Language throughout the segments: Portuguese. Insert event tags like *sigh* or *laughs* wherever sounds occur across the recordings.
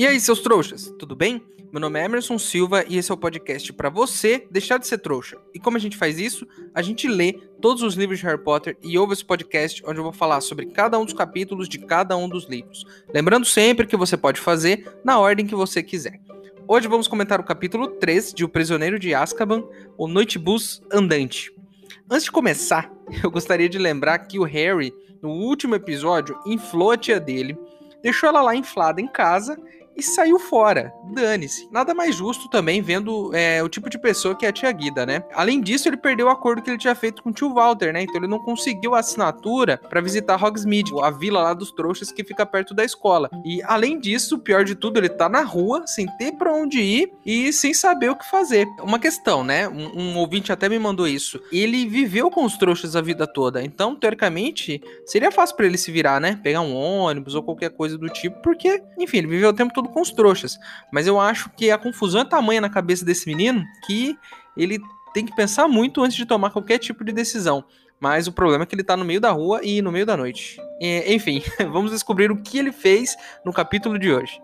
E aí, seus trouxas, tudo bem? Meu nome é Emerson Silva e esse é o podcast para você deixar de ser trouxa. E como a gente faz isso? A gente lê todos os livros de Harry Potter e ouve esse podcast onde eu vou falar sobre cada um dos capítulos de cada um dos livros. Lembrando sempre que você pode fazer na ordem que você quiser. Hoje vamos comentar o capítulo 3 de O Prisioneiro de Azkaban, o Noitebus Andante. Antes de começar, *laughs* eu gostaria de lembrar que o Harry, no último episódio, inflou a tia dele, deixou ela lá inflada em casa e saiu fora. Dane-se. Nada mais justo também vendo é, o tipo de pessoa que é a tia Guida, né? Além disso, ele perdeu o acordo que ele tinha feito com o tio Walter, né? Então ele não conseguiu a assinatura para visitar Hogsmeade, a vila lá dos trouxas que fica perto da escola. E além disso, o pior de tudo, ele tá na rua, sem ter para onde ir e sem saber o que fazer. Uma questão, né? Um, um ouvinte até me mandou isso. Ele viveu com os trouxas a vida toda, então teoricamente seria fácil para ele se virar, né? Pegar um ônibus ou qualquer coisa do tipo, porque, enfim, ele viveu o tempo todo com os trouxas. Mas eu acho que a confusão é tamanha na cabeça desse menino que ele tem que pensar muito antes de tomar qualquer tipo de decisão. Mas o problema é que ele tá no meio da rua e no meio da noite. E, enfim, *laughs* vamos descobrir o que ele fez no capítulo de hoje.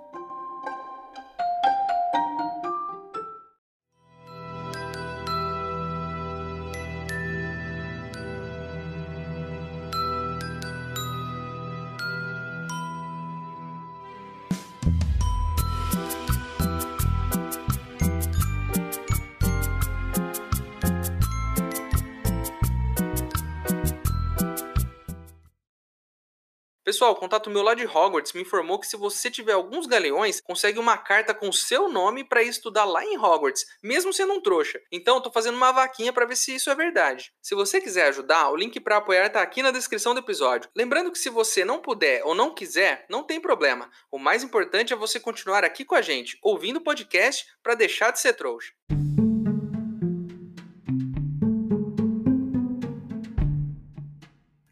Pessoal, contato meu lá de Hogwarts me informou que se você tiver alguns galeões, consegue uma carta com seu nome para estudar lá em Hogwarts, mesmo sendo um trouxa. Então, eu tô fazendo uma vaquinha para ver se isso é verdade. Se você quiser ajudar, o link para apoiar tá aqui na descrição do episódio. Lembrando que se você não puder ou não quiser, não tem problema. O mais importante é você continuar aqui com a gente, ouvindo o podcast para deixar de ser trouxa.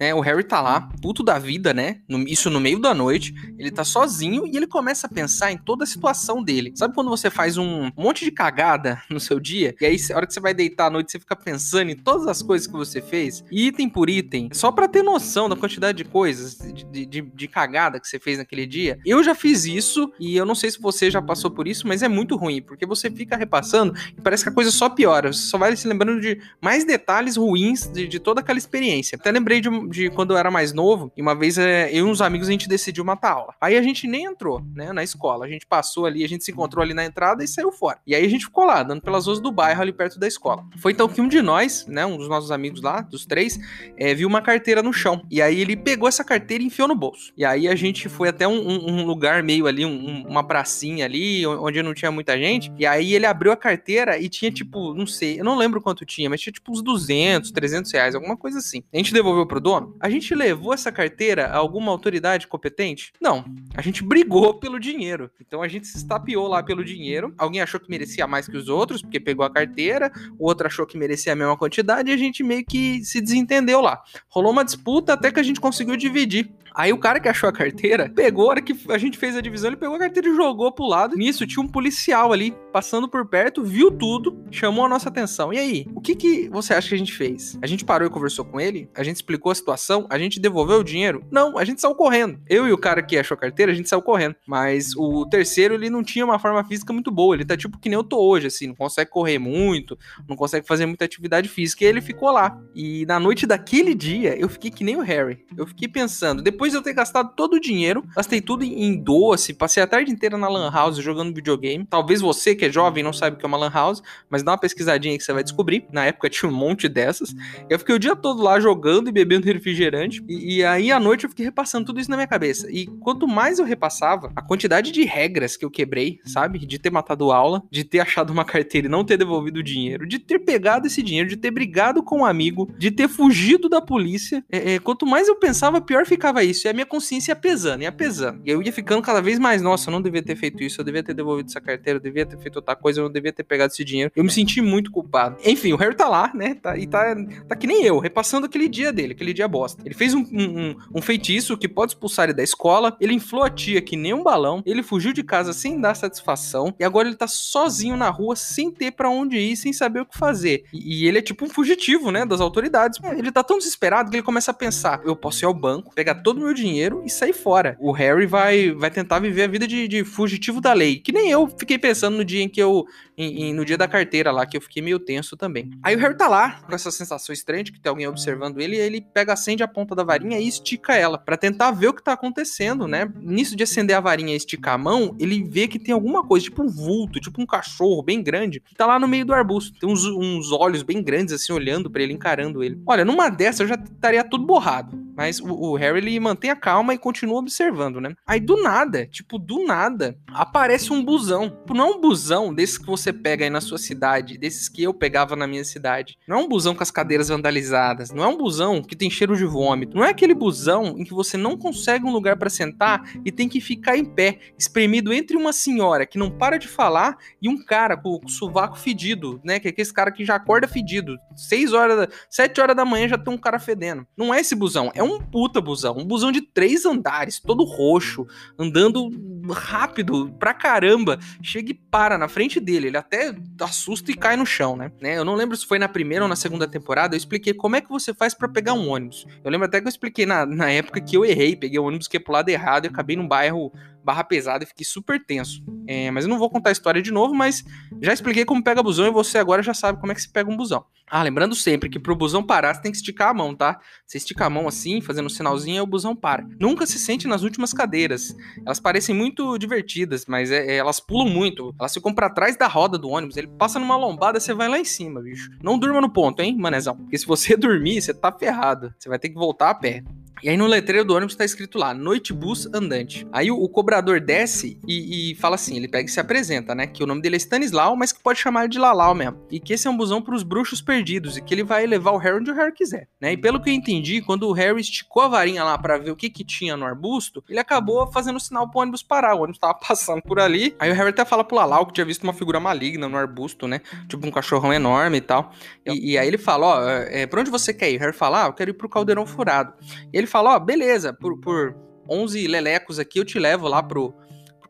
É, o Harry tá lá, puto da vida, né? No, isso no meio da noite. Ele tá sozinho e ele começa a pensar em toda a situação dele. Sabe quando você faz um monte de cagada *laughs* no seu dia? E aí, a hora que você vai deitar à noite, você fica pensando em todas as coisas que você fez, item por item, só para ter noção da quantidade de coisas, de, de, de, cagada que você fez naquele dia. Eu já fiz isso e eu não sei se você já passou por isso, mas é muito ruim, porque você fica repassando e parece que a coisa só piora. Você só vai se lembrando de mais detalhes ruins de, de toda aquela experiência. Até lembrei de, de quando eu era mais novo, e uma vez é, eu e uns amigos a gente decidiu matar aula. Aí a gente nem entrou, né, na escola. A gente passou ali, a gente se encontrou ali na entrada e saiu fora. E aí a gente ficou lá, dando pelas ruas do bairro ali perto da escola. Foi então que um de nós, né, um dos nossos amigos lá, dos três, é, viu uma carteira no chão. E aí ele pegou essa carteira e enfiou no bolso. E aí a gente foi até um, um, um lugar meio ali, um, uma pracinha ali, onde não tinha muita gente. E aí ele abriu a carteira e tinha tipo, não sei, eu não lembro quanto tinha, mas tinha tipo uns 200, 300 reais, alguma coisa assim. A gente devolveu pro dono a gente levou essa carteira a alguma autoridade competente? Não. A gente brigou pelo dinheiro. Então a gente se estapeou lá pelo dinheiro. Alguém achou que merecia mais que os outros, porque pegou a carteira. O outro achou que merecia a mesma quantidade e a gente meio que se desentendeu lá. Rolou uma disputa até que a gente conseguiu dividir. Aí o cara que achou a carteira pegou, a hora que a gente fez a divisão, ele pegou a carteira e jogou pro lado. Nisso tinha um policial ali passando por perto, viu tudo, chamou a nossa atenção. E aí, o que que você acha que a gente fez? A gente parou e conversou com ele? A gente explicou a situação? A gente devolveu o dinheiro? Não, a gente saiu correndo. Eu e o cara que achou a carteira, a gente saiu correndo. Mas o terceiro, ele não tinha uma forma física muito boa. Ele tá tipo que nem eu tô hoje, assim, não consegue correr muito, não consegue fazer muita atividade física. E ele ficou lá. E na noite daquele dia, eu fiquei que nem o Harry. Eu fiquei pensando, depois de eu ter gastado todo o dinheiro, gastei tudo em doce, passei a tarde inteira na Lan House jogando videogame. Talvez você que é jovem não sabe o que é uma lan house, mas dá uma pesquisadinha que você vai descobrir. Na época tinha um monte dessas. Eu fiquei o dia todo lá jogando e bebendo *laughs* refrigerante. E, e aí à noite eu fiquei repassando tudo isso na minha cabeça. E quanto mais eu repassava, a quantidade de regras que eu quebrei, sabe? De ter matado aula, de ter achado uma carteira e não ter devolvido o dinheiro, de ter pegado esse dinheiro, de ter brigado com um amigo, de ter fugido da polícia. É, é, quanto mais eu pensava, pior ficava isso. E a minha consciência ia pesando, ia pesando. E eu ia ficando cada vez mais, nossa, eu não devia ter feito isso, eu devia ter devolvido essa carteira, eu devia ter feito outra coisa, eu não devia ter pegado esse dinheiro. Eu me senti muito culpado. Enfim, o Harry tá lá, né? Tá, e tá, tá que nem eu, repassando aquele dia dele, aquele dia bosta. Ele fez um, um, um feitiço que pode expulsar ele da escola, ele inflou a tia que nem um balão, ele fugiu de casa sem dar satisfação, e agora ele tá sozinho na rua, sem ter para onde ir, sem saber o que fazer. E, e, ele é tipo um fugitivo, né, das autoridades. Ele tá tão desesperado que ele começa a pensar: eu posso ir ao banco, pegar todo meu dinheiro e sair fora. O Harry vai, vai tentar viver a vida de, de fugitivo da lei. Que nem eu fiquei pensando no dia em que eu. Em, em, no dia da carteira lá, que eu fiquei meio tenso também. Aí o Harry tá lá, com essa sensação estranha de que tem alguém observando ele, e ele pega, acende a ponta da varinha e estica ela, para tentar ver o que tá acontecendo, né? Nisso de acender a varinha e esticar a mão, ele vê que tem alguma coisa, tipo um vulto, tipo um cachorro bem grande, que tá lá no meio do arbusto. Tem uns, uns olhos bem grandes, assim, olhando para ele, encarando ele. Olha, numa dessa eu já estaria tudo borrado. Mas o, o, Harry ele mantém a calma e continua observando, né? Aí do nada, tipo, do nada, aparece um busão. Tipo, não é um busão desses que você pega aí na sua cidade, desses que eu pegava na minha cidade. Não é um busão com as cadeiras vandalizadas. Não é um busão que tem cheiro de vômito. Não é aquele busão em que você não consegue um lugar para sentar e tem que ficar em pé, espremido entre uma senhora que não para de falar e um cara com, com o sovaco fedido, né? Que é aquele cara que já acorda fedido. Seis horas, sete horas da manhã já tem um cara fedendo. Não é esse busão, é um puta busão. Um busão de três andares, todo roxo, andando rápido pra caramba. Chega e para na frente dele. Ele até assusta e cai no chão, né? né? Eu não lembro se foi na primeira ou na segunda temporada. Eu expliquei como é que você faz para pegar um ônibus. Eu lembro até que eu expliquei na, na época que eu errei, peguei o ônibus que é pro lado errado e acabei num bairro barra pesada e fiquei super tenso. É, mas eu não vou contar a história de novo, mas já expliquei como pega busão e você agora já sabe como é que se pega um busão. Ah, lembrando sempre que pro busão parar, você tem que esticar a mão, tá? Você estica a mão assim, fazendo um sinalzinho, e o busão para. Nunca se sente nas últimas cadeiras. Elas parecem muito divertidas, mas é, é, elas pulam muito. Elas ficam para trás da roda do ônibus. Ele passa numa lombada, você vai lá em cima, bicho. Não durma no ponto, hein, manezão? Porque se você *laughs* dormir, você tá ferrado. Você vai ter que voltar a pé. E aí no letreiro do ônibus tá escrito lá, noite bus andante. Aí o, o cobrador desce e, e, fala assim, ele pega e se apresenta, né? Que o nome dele é Stanislau, mas que pode chamar de Lalau mesmo. E que esse é um busão pros bruxos perdidos e que ele vai levar o Harry onde o Harry quiser, né? E pelo que eu entendi, quando o Harry esticou a varinha lá para ver o que que tinha no arbusto, ele acabou fazendo sinal pro ônibus parar. O ônibus tava *laughs* passando por ali. Aí o Harry até fala pro Lalau que tinha visto uma figura maligna no arbusto, né? Tipo um cachorrão enorme e tal. E, e aí ele fala, ó, é, pra onde você quer ir? O Harry fala, ah, eu quero ir pro caldeirão furado. E ele fala, ó, beleza, por, por 11 lelecos aqui eu te levo lá pro,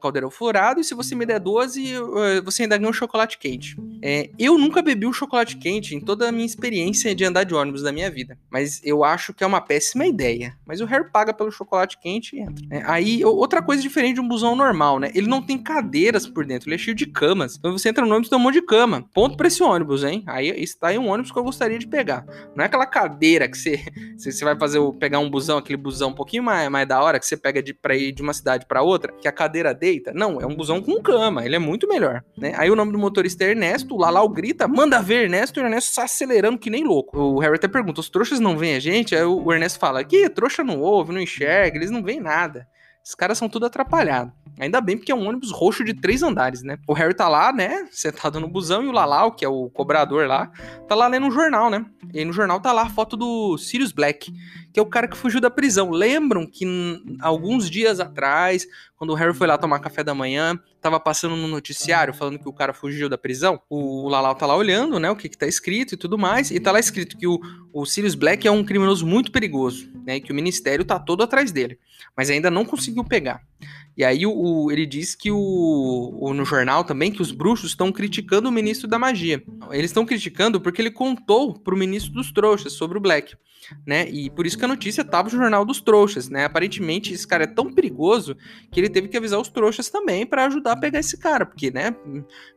caldeirão furado, e se você me der 12, eh, você ainda ganha um chocolate quente. É, eu nunca bebi um chocolate quente em toda a minha experiência de andar de ônibus da minha vida, mas eu acho que é uma péssima ideia. Mas o Harry paga pelo chocolate quente e entra. É, aí, outra coisa diferente de um busão normal, né? Ele não tem cadeiras por dentro, ele é cheio de camas. Então você entra no ônibus e tem um monte de cama. Ponto pra esse ônibus, hein? Aí está aí um ônibus que eu gostaria de pegar. Não é aquela cadeira que você, *laughs* você vai fazer pegar um busão, aquele busão um pouquinho mais, mais da hora, que você pega de, pra ir de uma cidade para outra, que a cadeira dele não, é um busão com cama, ele é muito melhor, né? Aí o nome do motorista é Ernesto, o Lalau grita, manda ver Ernesto, e o Ernesto está acelerando que nem louco. O Harry até pergunta, os trouxas não veem a gente? Aí o Ernesto fala, que trouxa não ouve, não enxerga, eles não veem nada. Esses caras são tudo atrapalhados. Ainda bem porque é um ônibus roxo de três andares, né? O Harry tá lá, né, sentado no busão, e o Lalau, que é o cobrador lá, tá lá lendo um jornal, né? E aí no jornal tá lá a foto do Sirius Black, que é o cara que fugiu da prisão. Lembram que alguns dias atrás, quando o Harry foi lá tomar café da manhã, tava passando no noticiário falando que o cara fugiu da prisão? O, Lalau tá lá olhando, né, o que que tá escrito e tudo mais, e tá lá escrito que o, o Sirius Black é um criminoso muito perigoso, né, e que o ministério tá todo atrás dele, mas ainda não conseguiu pegar. E aí o, ele diz que o, o, no jornal também que os bruxos estão criticando o ministro da magia. Eles estão criticando porque ele contou pro ministro dos trouxas sobre o Black né? E por isso que a notícia tava no jornal dos trouxas, né? Aparentemente esse cara é tão perigoso que ele teve que avisar os trouxas também para ajudar a pegar esse cara, porque, né?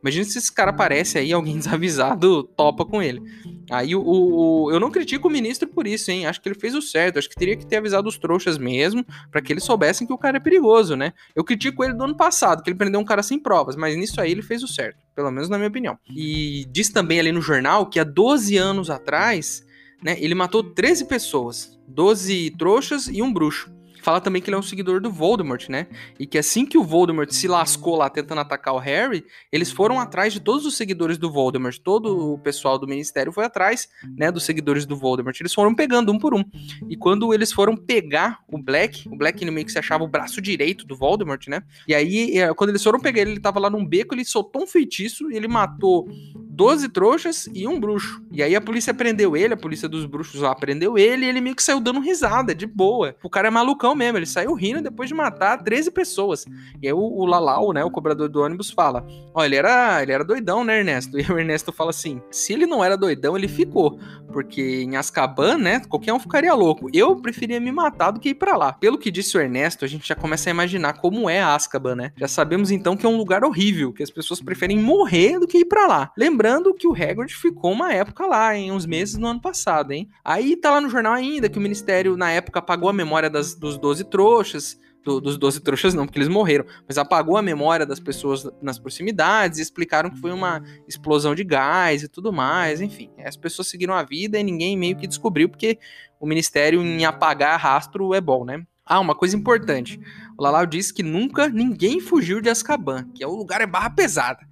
Imagina se esse cara aparece aí, alguém *laughs* desavisado topa com ele. Aí o, o, eu não critico o ministro por isso, hein? Acho que ele fez o certo. Acho que teria que ter avisado os trouxas mesmo, para que eles soubessem que o cara é perigoso, né? Eu critico ele do ano passado, que ele prendeu um cara sem provas, mas nisso aí ele fez o certo, pelo menos na minha opinião. E diz também ali no jornal que há 12 anos atrás né? Ele matou 13 pessoas, 12 trouxas e um bruxo. Fala também que ele é um seguidor do Voldemort, né? E que assim que o Voldemort se lascou lá tentando atacar o Harry, eles foram atrás de todos os seguidores do Voldemort. Todo o pessoal do ministério foi atrás, né, dos seguidores do Voldemort. Eles foram pegando um por um. E quando eles foram pegar o Black, o Black meio que se achava o braço direito do Voldemort, né? E aí, é, quando eles foram pegar ele, ele tava lá num beco, ele soltou um feitiço ele matou 12 trouxas e um bruxo. E aí a polícia prendeu ele, a polícia dos bruxos lá prendeu ele e ele meio que saiu dando risada, de boa. O cara é malucão mesmo, ele saiu rindo depois de matar 13 pessoas. E aí o, o Lalau, né, o cobrador do ônibus, fala: Ó, ele era, ele era doidão, né, Ernesto? E o Ernesto fala assim: se ele não era doidão, ele ficou. Porque em Azkaban, né, qualquer um ficaria louco. Eu preferia me matar do que ir para lá. Pelo que disse o Ernesto, a gente já começa a imaginar como é Azkaban, né? Já sabemos então que é um lugar horrível, que as pessoas preferem morrer do que ir para lá. Lembrando que o Hagrid ficou uma época lá, em uns meses no ano passado, hein? Aí tá lá no jornal ainda que o ministério na época apagou a memória das, dos 12 trouxas, do, dos 12 trouxas não, porque eles morreram, mas apagou a memória das pessoas nas proximidades e explicaram que foi uma explosão de gás e tudo mais, enfim. As pessoas seguiram a vida e ninguém meio que descobriu, porque o ministério em apagar rastro é bom, né? Ah, uma coisa importante. O Lalau disse que nunca ninguém fugiu de Azkaban, que é o lugar é barra pesada.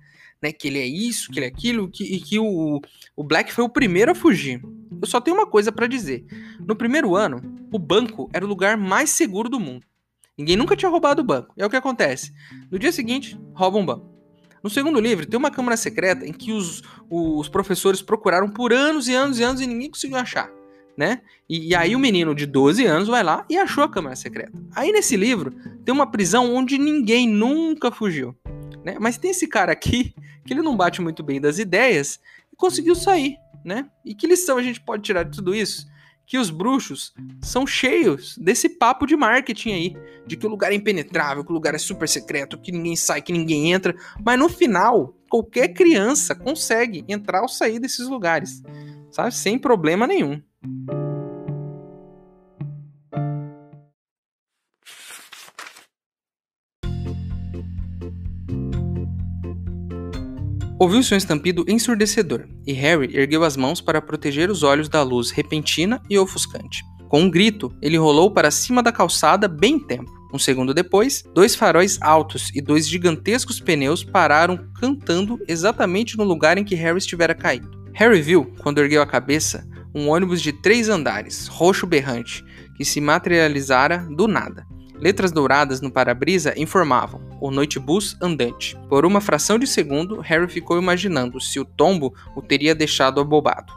Né, que ele é isso, que ele é aquilo, que, e que o, o Black foi o primeiro a fugir. Eu só tenho uma coisa para dizer. No primeiro ano, o banco era o lugar mais seguro do mundo. Ninguém nunca tinha roubado o banco. E é o que acontece. No dia seguinte, roubam um banco. No segundo livro, tem uma câmara secreta em que os, os professores procuraram por anos e anos e anos e ninguém conseguiu achar. Né? E, e, aí o menino de 12 anos vai lá e achou a câmara secreta. Aí nesse livro tem uma prisão onde ninguém nunca fugiu. Né? Mas tem esse cara aqui que ele não bate muito bem das ideias e conseguiu sair. Né? E que lição a gente pode tirar de tudo isso? que os bruxos são cheios desse papo de marketing aí, de que o lugar é impenetrável, que o lugar é super secreto, que ninguém sai, que ninguém entra, mas no final, qualquer criança consegue entrar ou sair desses lugares, sabe? Sem problema nenhum. Ouviu-se um estampido ensurdecedor, e Harry ergueu as mãos para proteger os olhos da luz repentina e ofuscante. Com um grito, ele rolou para cima da calçada bem tempo. Um segundo depois, dois faróis altos e dois gigantescos pneus pararam cantando exatamente no lugar em que Harry estivera caído. Harry viu, quando ergueu a cabeça, um ônibus de três andares, roxo berrante, que se materializara do nada. Letras douradas no para-brisa informavam: o noitebus andante. Por uma fração de segundo, Harry ficou imaginando se o tombo o teria deixado abobado.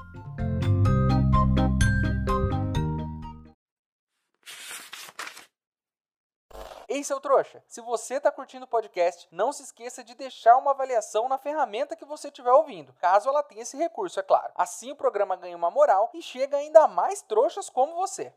Ei, seu trouxa! Se você tá curtindo o podcast, não se esqueça de deixar uma avaliação na ferramenta que você estiver ouvindo, caso ela tenha esse recurso, é claro. Assim o programa ganha uma moral e chega ainda mais trouxas como você.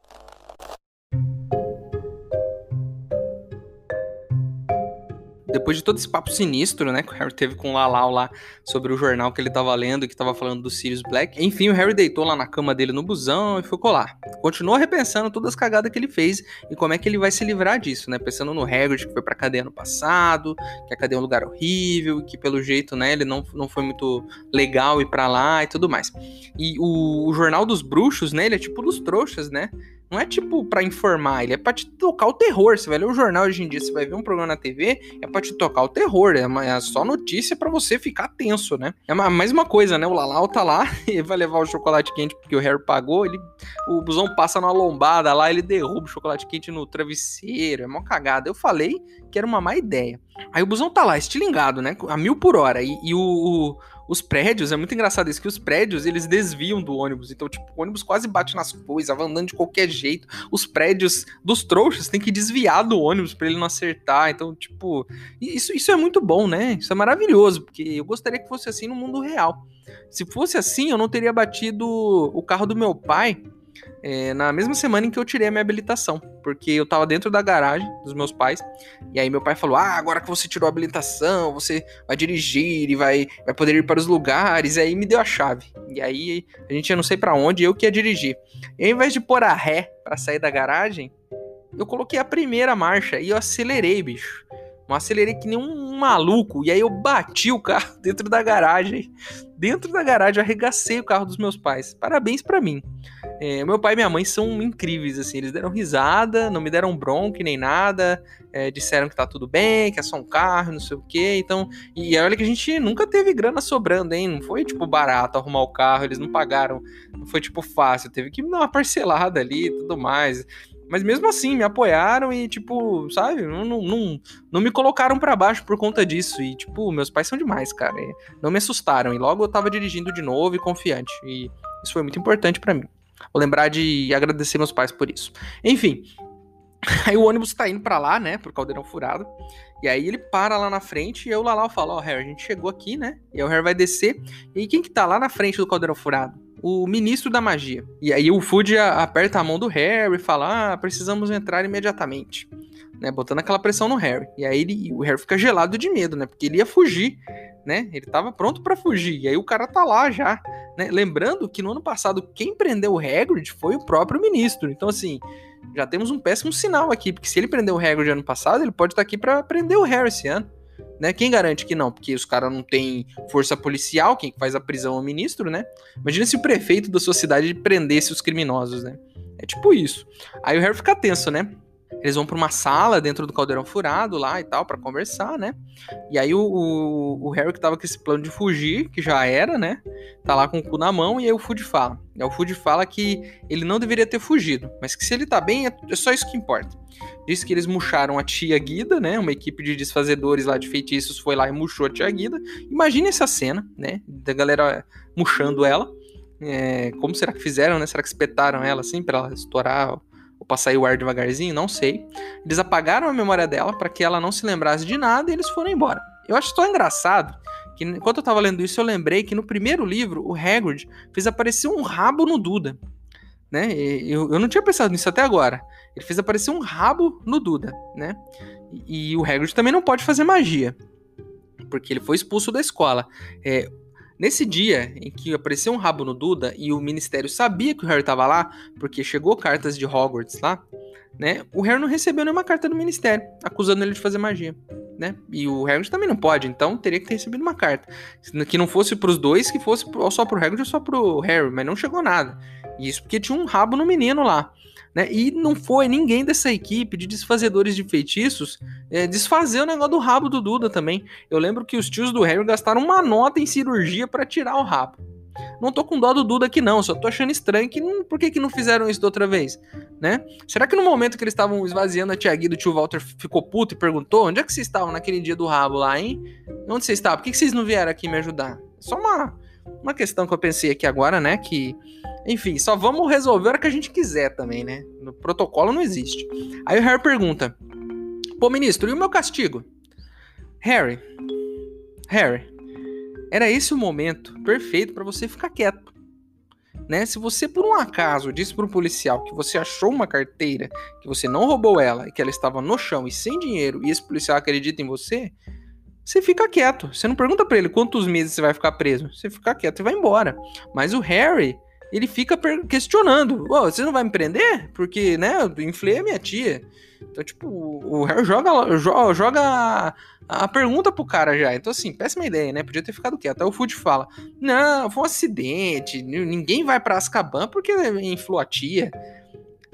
Depois de todo esse papo sinistro, né, que o Harry teve com o Lalau lá sobre o jornal que ele tava lendo, que tava falando do Sirius Black, enfim, o Harry deitou lá na cama dele no busão e ficou lá. Continuou repensando todas as cagadas que ele fez e como é que ele vai se livrar disso, né, pensando no Hagrid que foi pra cadeia no passado, que a cadeia é um lugar horrível, que pelo jeito, né, ele não, não foi muito legal ir para lá e tudo mais. E o, o jornal dos bruxos, né, ele é tipo dos trouxas, né, não é tipo para informar, ele é pra te tocar o terror. Você vai ler o jornal hoje em dia, você vai ver um programa na TV, é pra te tocar o terror. É, uma, é só notícia para você ficar tenso, né? É uma, mais uma coisa, né? O Lalau tá lá, *laughs* ele vai levar o chocolate quente porque o Harry pagou, ele, o busão passa numa lombada lá, ele derruba o chocolate quente no travesseiro. É uma cagada. Eu falei que era uma má ideia. Aí o busão tá lá, estilingado, né? A mil por hora. E, e o os prédios, é muito engraçado isso, que os prédios, eles desviam do ônibus. Então, tipo, o ônibus quase bate nas coisas, vai andando de qualquer jeito. Os prédios dos trouxas têm que desviar do ônibus para ele não acertar. Então, tipo, isso, isso é muito bom, né? Isso é maravilhoso, porque eu gostaria que fosse assim no mundo real. Se fosse assim, eu não teria batido o carro do meu pai é, na mesma semana em que eu tirei a minha habilitação, porque eu tava dentro da garagem dos meus pais, e aí meu pai falou: Ah, agora que você tirou a habilitação, você vai dirigir e vai, vai poder ir para os lugares, e aí me deu a chave. E aí a gente ia não sei para onde, eu que ia dirigir. E ao invés de pôr a ré para sair da garagem, eu coloquei a primeira marcha e eu acelerei, bicho. Eu acelerei que nem um maluco. E aí eu bati o carro *laughs* dentro da garagem. Dentro da garagem, arregacei o carro dos meus pais. Parabéns para mim. É, meu pai e minha mãe são incríveis, assim. Eles deram risada, não me deram bronca nem nada. É, disseram que tá tudo bem, que é só um carro, não sei o quê. Então, e olha que a gente nunca teve grana sobrando, hein? Não foi, tipo, barato arrumar o carro. Eles não pagaram. Não foi, tipo, fácil. Teve que dar uma parcelada ali e tudo mais. Mas mesmo assim, me apoiaram e, tipo, sabe, não, não, não, não me colocaram para baixo por conta disso. E, tipo, meus pais são demais, cara. E não me assustaram. E logo eu tava dirigindo de novo e confiante. E isso foi muito importante para mim. Vou lembrar de agradecer meus pais por isso. Enfim, *laughs* Aí o ônibus tá indo para lá, né, pro caldeirão furado. E aí ele para lá na frente e eu lá lá eu falo, ó, oh, Harry, a gente chegou aqui, né? E aí o Harry vai descer. E quem que tá lá na frente do caldeirão furado? O ministro da magia. E aí o Food aperta a mão do Harry e fala: "Ah, precisamos entrar imediatamente". Né, botando aquela pressão no Harry. E aí ele, o Harry fica gelado de medo, né? Porque ele ia fugir, né? Ele tava pronto para fugir. E aí o cara tá lá já, né? Lembrando que no ano passado quem prendeu o Hagrid foi o próprio ministro. Então assim, já temos um péssimo sinal aqui, porque se ele prendeu o Hagrid ano passado, ele pode estar aqui para prender o Harry esse ano. Né? Quem garante que não? Porque os caras não têm força policial, quem faz a prisão é o ministro, né? Imagina se o prefeito da sua cidade prendesse os criminosos, né? É tipo isso. Aí o Harry fica tenso, né? Eles vão para uma sala dentro do caldeirão furado lá e tal, para conversar, né? E aí o, o, o, Harry que tava com esse plano de fugir, que já era, né? Tá lá com o cu na mão, e aí o Food fala. E aí o Food fala que ele não deveria ter fugido, mas que se ele tá bem, é, é só isso que importa. Diz que eles murcharam a tia Guida, né? Uma equipe de desfazedores lá de feitiços foi lá e murchou a tia Guida. Imagina essa cena, né? Da galera murchando ela. É, como será que fizeram, né? Será que espetaram ela assim para ela estourar ou pra sair o ar devagarzinho, não sei. Eles apagaram a memória dela para que ela não se lembrasse de nada e eles foram embora. Eu acho tão engraçado que enquanto eu tava lendo isso, eu lembrei que no primeiro livro, o Hagrid fez aparecer um rabo no Duda. Né? Eu, eu não tinha pensado nisso até agora. Ele fez aparecer um rabo no Duda, né? E, e o Hagrid também não pode fazer magia. Porque ele foi expulso da escola. É, Nesse dia em que apareceu um rabo no Duda e o ministério sabia que o Harry estava lá, porque chegou cartas de Hogwarts lá, né? O Harry não recebeu nenhuma carta do ministério acusando ele de fazer magia, né? E o Harry também não pode, então teria que ter recebido uma carta que não fosse para os dois, que fosse só pro Hagrid ou só pro Harry, mas não chegou nada. Isso porque tinha um rabo no menino lá. Né? E não foi ninguém dessa equipe de desfazedores de feitiços é, desfazer o negócio do rabo do Duda também. Eu lembro que os tios do Harry gastaram uma nota em cirurgia para tirar o rabo. Não tô com dó do Duda aqui não, só tô achando estranho que não, por que, que não fizeram isso da outra vez, né? Será que no momento que eles estavam esvaziando a tia Guida, o tio Walter ficou puto e perguntou onde é que vocês estavam naquele dia do rabo lá, hein? Onde vocês estavam? Por que, que vocês não vieram aqui me ajudar? Só uma, uma questão que eu pensei aqui agora, né, que enfim, só vamos resolver a hora que a gente quiser também, né? No protocolo não existe. Aí o Harry pergunta: Pô, ministro, e o meu castigo? Harry, Harry, era esse o momento perfeito para você ficar quieto. Né? Se você por um acaso disse para um policial que você achou uma carteira, que você não roubou ela e que ela estava no chão e sem dinheiro, e esse policial acredita em você, você fica quieto. Você não pergunta para ele quantos meses você vai ficar preso. Você fica quieto e vai embora. Mas o Harry, ele fica questionando: oh, você não vai me prender? Porque, né, eu inflei a minha tia. Então, tipo, o Harry joga, joga, a, pergunta pro cara já. Então, assim, péssima ideia, né? Podia ter ficado quieto. Aí o Food fala: Não, foi um acidente. Ninguém vai pra Azkaban porque inflou a tia.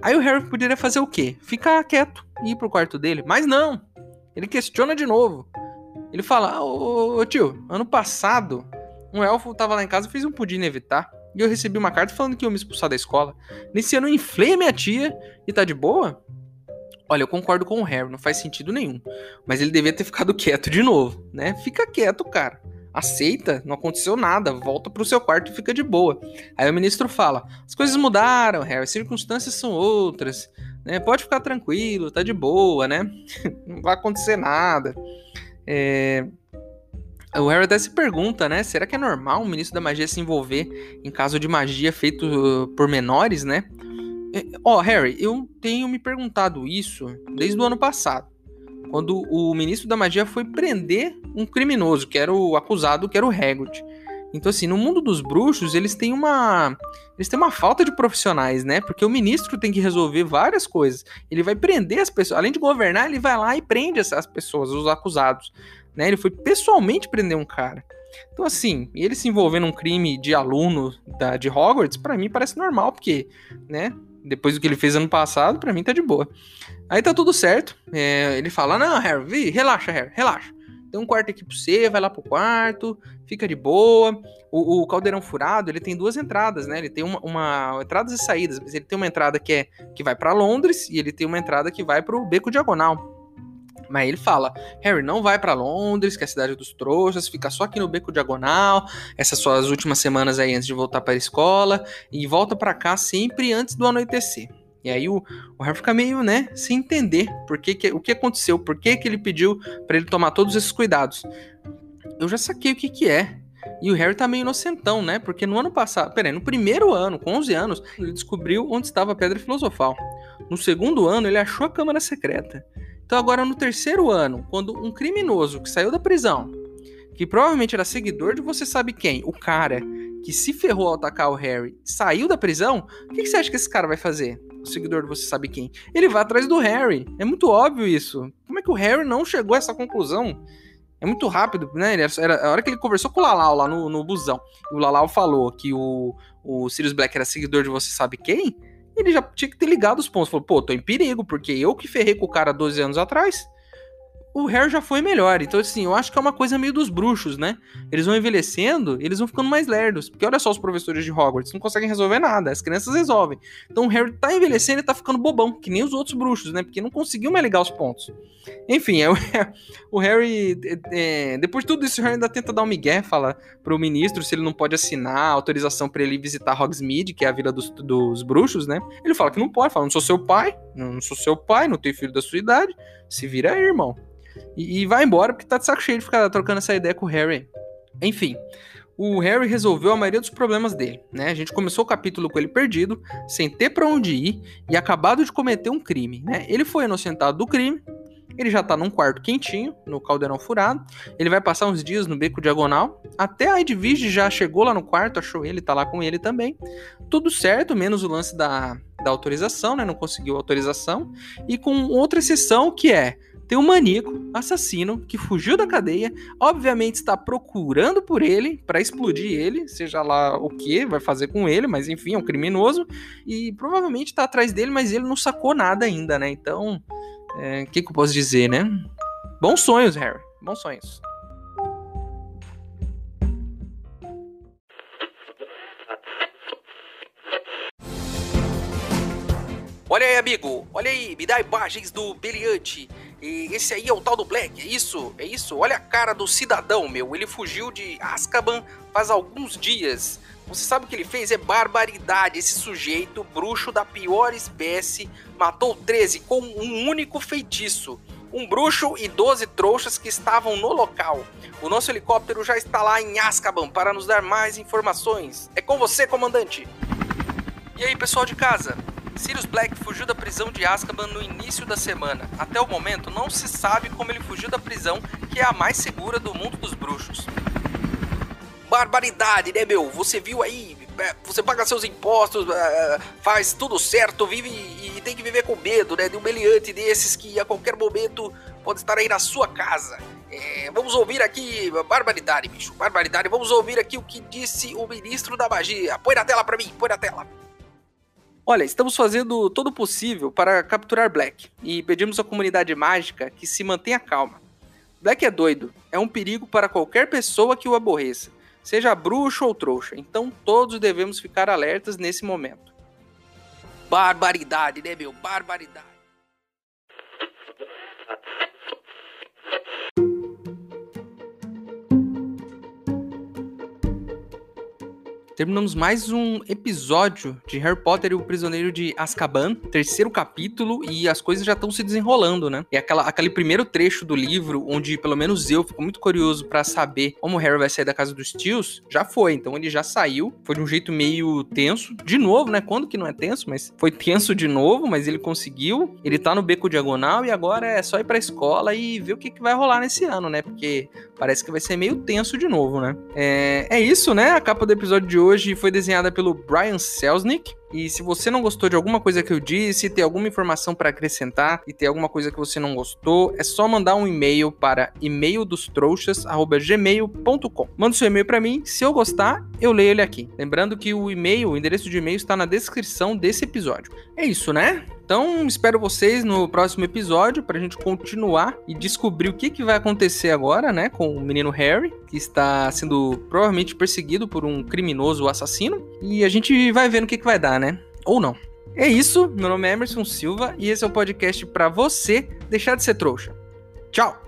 Aí o Harry poderia fazer o quê? Ficar quieto e ir pro quarto dele. Mas não. Ele questiona de novo. Ele fala: Ô, ô tio, ano passado, um elfo tava lá em casa e fez um pudim evitar e eu recebi uma carta falando que ia me expulsar da escola. Nesse ano eu inflei a minha tia e tá de boa? Olha, eu concordo com o Harry, não faz sentido nenhum. Mas ele devia ter ficado quieto de novo, né? Fica quieto, cara. Aceita, não aconteceu nada, volta pro seu quarto e fica de boa. Aí o ministro fala: as coisas mudaram, Harry, as circunstâncias são outras, né? Pode ficar tranquilo, tá de boa, né? *laughs* não vai acontecer nada. É... O Harry até se pergunta, né? Será que é normal um ministro da magia se envolver em caso de magia feito uh, por menores, né? É, ó, oh, Harry, eu tenho me perguntado isso desde o ano passado. Quando o ministro da magia foi prender um criminoso, que era o acusado, que era o Hagrid. Então, assim, no mundo dos bruxos, eles têm uma. Eles têm uma falta de profissionais, né? Porque o ministro tem que resolver várias coisas. Ele vai prender as pessoas. Além de governar, ele vai lá e prende essas pessoas, os acusados né? Ele foi pessoalmente prender um cara. Então, assim, ele se envolver num crime de aluno da, de Hogwarts, para mim parece normal, porque, né? Depois do que ele fez ano passado, para mim tá de boa. Aí tá tudo certo. É, ele fala: Não, Harry, relaxa, Harry, relaxa. tem um quarto aqui pra você, vai lá pro quarto, fica de boa. O, o caldeirão furado, ele tem duas entradas, né? Ele tem uma, uma entradas e saídas, mas ele tem uma entrada que é que vai para Londres e ele tem uma entrada que vai pro beco diagonal. Mas ele fala: Harry, não vai para Londres, que é a cidade dos trouxas, fica só aqui no beco diagonal, essas suas últimas semanas aí antes de voltar para a escola, e volta para cá sempre antes do anoitecer. E aí o, o Harry fica meio, né, sem entender por que, que o que aconteceu, por que, que ele pediu para ele tomar todos esses cuidados. Eu já saquei o que que é. E o Harry tá meio inocentão, né? Porque no ano passado, peraí, no primeiro ano, com 11 anos, ele descobriu onde estava a Pedra Filosofal. No segundo ano, ele achou a Câmara Secreta. Então, agora no terceiro ano, quando um criminoso que saiu da prisão, que provavelmente era seguidor de você sabe quem, o cara que se ferrou ao atacar o Harry, saiu da prisão, o que, que você acha que esse cara vai fazer? O seguidor de você sabe quem? Ele vai atrás do Harry. É muito óbvio isso. Como é que o Harry não chegou a essa conclusão? É muito rápido, né? Era, era a hora que ele conversou com o Lalau lá no, no busão. E o Lalau falou que o, o Sirius Black era seguidor de você sabe quem ele já tinha que ter ligado os pontos. Falou, pô, tô em perigo, porque eu que ferrei com o cara 12 anos atrás o Harry já foi melhor. Então, assim, eu acho que é uma coisa meio dos bruxos, né? Eles vão envelhecendo, eles vão ficando mais lerdos. Porque olha só os professores de Hogwarts, não conseguem resolver nada, as crianças resolvem. Então o Harry tá envelhecendo e tá ficando bobão, que nem os outros bruxos, né? Porque não conseguiu mais ligar os pontos. Enfim, é, *laughs* o Harry, é, é, depois de tudo isso, o Harry ainda tenta dar um migué, fala pro ministro se ele não pode assinar a autorização para ele visitar Hogsmeade, que é a vila dos, dos bruxos, né? Ele fala que não pode, fala, não sou seu pai, não sou seu pai, não tenho filho da sua idade, se vira aí, irmão. E, e vai embora porque tá de saco cheio de ficar trocando essa ideia com o Harry. Enfim, o Harry resolveu a maioria dos problemas dele, né? A gente começou o capítulo com ele perdido, sem ter para onde ir e acabado de cometer um crime, né? Ele foi inocentado do crime, ele já tá num quarto quentinho, no caldeirão furado. Ele vai passar uns dias no beco diagonal. Até a Edwige já chegou lá no quarto, achou ele, tá lá com ele também. Tudo certo, menos o lance da, da autorização, né? Não conseguiu autorização. E com outra exceção que é tem um maníaco, assassino, que fugiu da cadeia, obviamente está procurando por ele para explodir ele, seja lá o que vai fazer com ele, mas enfim, é um criminoso, e provavelmente está atrás dele, mas ele não sacou nada ainda, né? Então, o é, que, que eu posso dizer, né? Bons sonhos, Harry, bons sonhos. Olha aí, amigo. Olha aí, me dá imagens do Beliante. E esse aí é o tal do Black, é isso? É isso? Olha a cara do cidadão, meu. Ele fugiu de Azkaban faz alguns dias. Você sabe o que ele fez? É barbaridade. Esse sujeito, bruxo da pior espécie, matou 13 com um único feitiço. Um bruxo e 12 trouxas que estavam no local. O nosso helicóptero já está lá em Azkaban para nos dar mais informações. É com você, comandante. E aí, pessoal de casa? Sirius Black fugiu da prisão de Azkaban no início da semana. Até o momento, não se sabe como ele fugiu da prisão, que é a mais segura do mundo dos bruxos. Barbaridade, né, meu? Você viu aí? É, você paga seus impostos, é, faz tudo certo, vive e tem que viver com medo, né? De um meliante desses que a qualquer momento pode estar aí na sua casa. É, vamos ouvir aqui, barbaridade, bicho, barbaridade. Vamos ouvir aqui o que disse o ministro da magia. Põe na tela pra mim, põe na tela. Olha, estamos fazendo todo o possível para capturar Black e pedimos à comunidade mágica que se mantenha calma. Black é doido, é um perigo para qualquer pessoa que o aborreça, seja bruxo ou trouxa, então todos devemos ficar alertas nesse momento. Barbaridade, né, meu? Barbaridade. Terminamos mais um episódio de Harry Potter e o Prisioneiro de Azkaban, terceiro capítulo, e as coisas já estão se desenrolando, né? E aquela, aquele primeiro trecho do livro, onde pelo menos eu fico muito curioso para saber como o Harry vai sair da casa dos tios, já foi. Então ele já saiu, foi de um jeito meio tenso. De novo, né? Quando que não é tenso, mas foi tenso de novo, mas ele conseguiu. Ele tá no beco diagonal e agora é só ir pra escola e ver o que, que vai rolar nesse ano, né? Porque parece que vai ser meio tenso de novo, né? É, é isso, né? A capa do episódio de hoje foi desenhada pelo Brian Selznick. E se você não gostou de alguma coisa que eu disse, tem alguma informação para acrescentar e tem alguma coisa que você não gostou, é só mandar um e-mail para e-maildostrouxas@gmail.com. Manda seu e-mail para mim, se eu gostar, eu leio ele aqui. Lembrando que o e-mail, o endereço de e-mail está na descrição desse episódio. É isso, né? Então, espero vocês no próximo episódio pra gente continuar e descobrir o que, que vai acontecer agora, né, com o menino Harry, que está sendo provavelmente perseguido por um criminoso assassino. E a gente vai ver no que, que vai dar, né? Ou não. É isso, meu nome é Emerson Silva e esse é o podcast para você deixar de ser trouxa. Tchau!